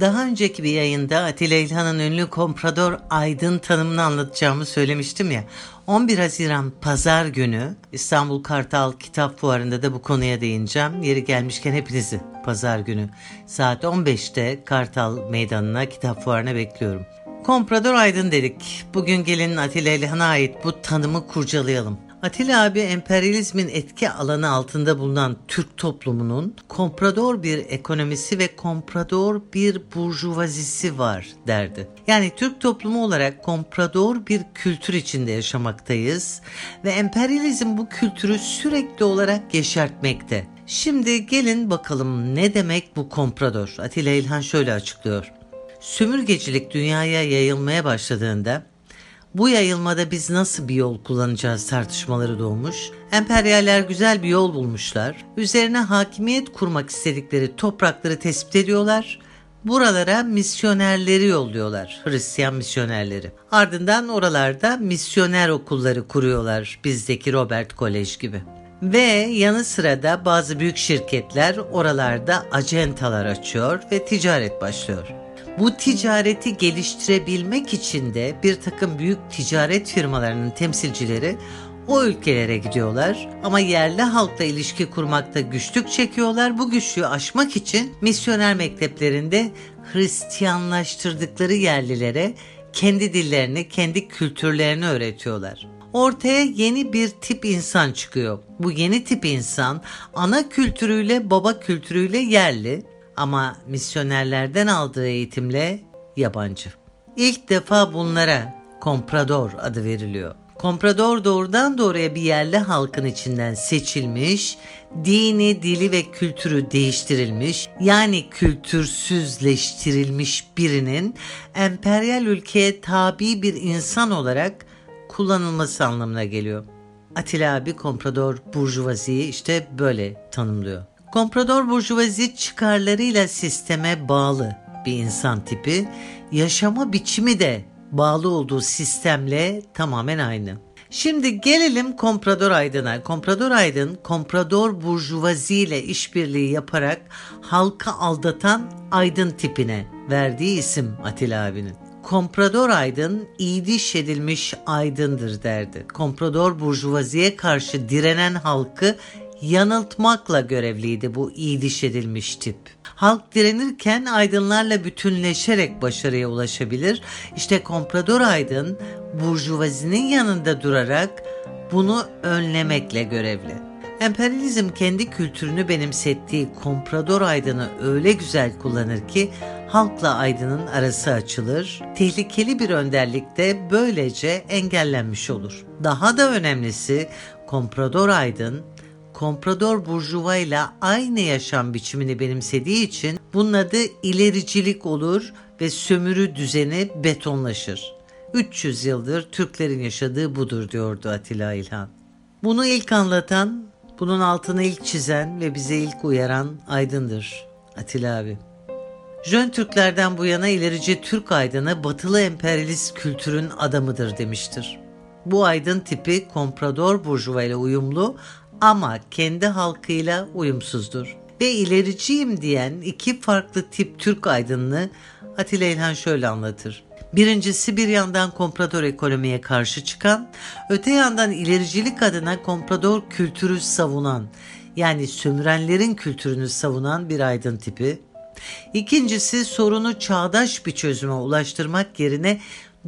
Daha önceki bir yayında Atilla İlhan'ın ünlü komprador Aydın tanımını anlatacağımı söylemiştim ya. 11 Haziran Pazar günü İstanbul Kartal Kitap Fuarı'nda da bu konuya değineceğim. Yeri gelmişken hepinizi Pazar günü saat 15'te Kartal Meydanı'na Kitap Fuarı'na bekliyorum. Komprador Aydın dedik. Bugün gelin Atilla İlhan'a ait bu tanımı kurcalayalım. Atilla abi emperyalizmin etki alanı altında bulunan Türk toplumunun komprador bir ekonomisi ve komprador bir burjuvazisi var derdi. Yani Türk toplumu olarak komprador bir kültür içinde yaşamaktayız ve emperyalizm bu kültürü sürekli olarak yeşertmekte. Şimdi gelin bakalım ne demek bu komprador? Atilla İlhan şöyle açıklıyor. Sömürgecilik dünyaya yayılmaya başladığında bu yayılmada biz nasıl bir yol kullanacağız tartışmaları doğmuş. Emperyaller güzel bir yol bulmuşlar. Üzerine hakimiyet kurmak istedikleri toprakları tespit ediyorlar. Buralara misyonerleri yolluyorlar. Hristiyan misyonerleri. Ardından oralarda misyoner okulları kuruyorlar. Bizdeki Robert Kolej gibi. Ve yanı sıra da bazı büyük şirketler oralarda acentalar açıyor ve ticaret başlıyor. Bu ticareti geliştirebilmek için de bir takım büyük ticaret firmalarının temsilcileri o ülkelere gidiyorlar ama yerli halkla ilişki kurmakta güçlük çekiyorlar. Bu güçlüğü aşmak için misyoner mekteplerinde Hristiyanlaştırdıkları yerlilere kendi dillerini, kendi kültürlerini öğretiyorlar. Ortaya yeni bir tip insan çıkıyor. Bu yeni tip insan ana kültürüyle, baba kültürüyle yerli ama misyonerlerden aldığı eğitimle yabancı. İlk defa bunlara komprador adı veriliyor. Komprador doğrudan doğruya bir yerli halkın içinden seçilmiş, dini, dili ve kültürü değiştirilmiş, yani kültürsüzleştirilmiş birinin emperyal ülkeye tabi bir insan olarak kullanılması anlamına geliyor. Atilla abi komprador burjuvaziyi işte böyle tanımlıyor. Komprador burjuvazi çıkarlarıyla sisteme bağlı bir insan tipi, yaşama biçimi de bağlı olduğu sistemle tamamen aynı. Şimdi gelelim Komprador Aydın'a. Komprador Aydın, Komprador Burjuvazi ile işbirliği yaparak halka aldatan Aydın tipine verdiği isim Atilla abinin. Komprador Aydın iyiliş edilmiş aydındır derdi. Komprador Burjuvazi'ye karşı direnen halkı yanıltmakla görevliydi bu iyiliş edilmiş tip. Halk direnirken aydınlarla bütünleşerek başarıya ulaşabilir. İşte komprador aydın burjuvazinin yanında durarak bunu önlemekle görevli. Emperyalizm kendi kültürünü benimsettiği komprador aydını öyle güzel kullanır ki halkla aydının arası açılır. Tehlikeli bir önderlik de böylece engellenmiş olur. Daha da önemlisi komprador aydın komprador burjuva ile aynı yaşam biçimini benimsediği için bunun adı ilericilik olur ve sömürü düzeni betonlaşır. 300 yıldır Türklerin yaşadığı budur diyordu Atilla İlhan. Bunu ilk anlatan, bunun altını ilk çizen ve bize ilk uyaran Aydın'dır Atilla abi. Jön Türklerden bu yana ilerici Türk aydını batılı emperyalist kültürün adamıdır demiştir. Bu aydın tipi komprador burjuva ile uyumlu ama kendi halkıyla uyumsuzdur. Ve ilericiyim diyen iki farklı tip Türk aydınlığı Atilla İlhan şöyle anlatır. Birincisi bir yandan komprador ekonomiye karşı çıkan, öte yandan ilericilik adına komprador kültürü savunan, yani sömürenlerin kültürünü savunan bir aydın tipi. İkincisi sorunu çağdaş bir çözüme ulaştırmak yerine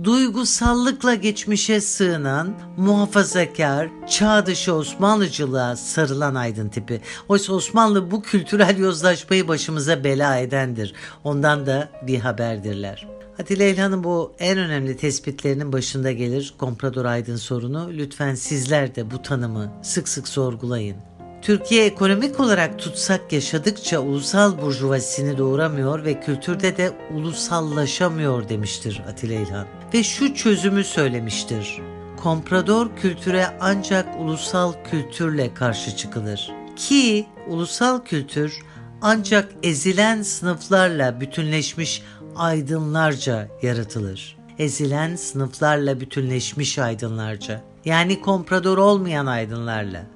duygusallıkla geçmişe sığınan, muhafazakar, çağ dışı Osmanlıcılığa sarılan aydın tipi. Oysa Osmanlı bu kültürel yozlaşmayı başımıza bela edendir. Ondan da bir haberdirler. Atilla İlhan'ın bu en önemli tespitlerinin başında gelir komprador aydın sorunu. Lütfen sizler de bu tanımı sık sık sorgulayın. Türkiye ekonomik olarak tutsak yaşadıkça ulusal burjuvasini doğuramıyor ve kültürde de ulusallaşamıyor demiştir Atilla İlhan. Ve şu çözümü söylemiştir. Komprador kültüre ancak ulusal kültürle karşı çıkılır. Ki ulusal kültür ancak ezilen sınıflarla bütünleşmiş aydınlarca yaratılır. Ezilen sınıflarla bütünleşmiş aydınlarca. Yani komprador olmayan aydınlarla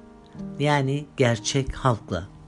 yani gerçek halkla.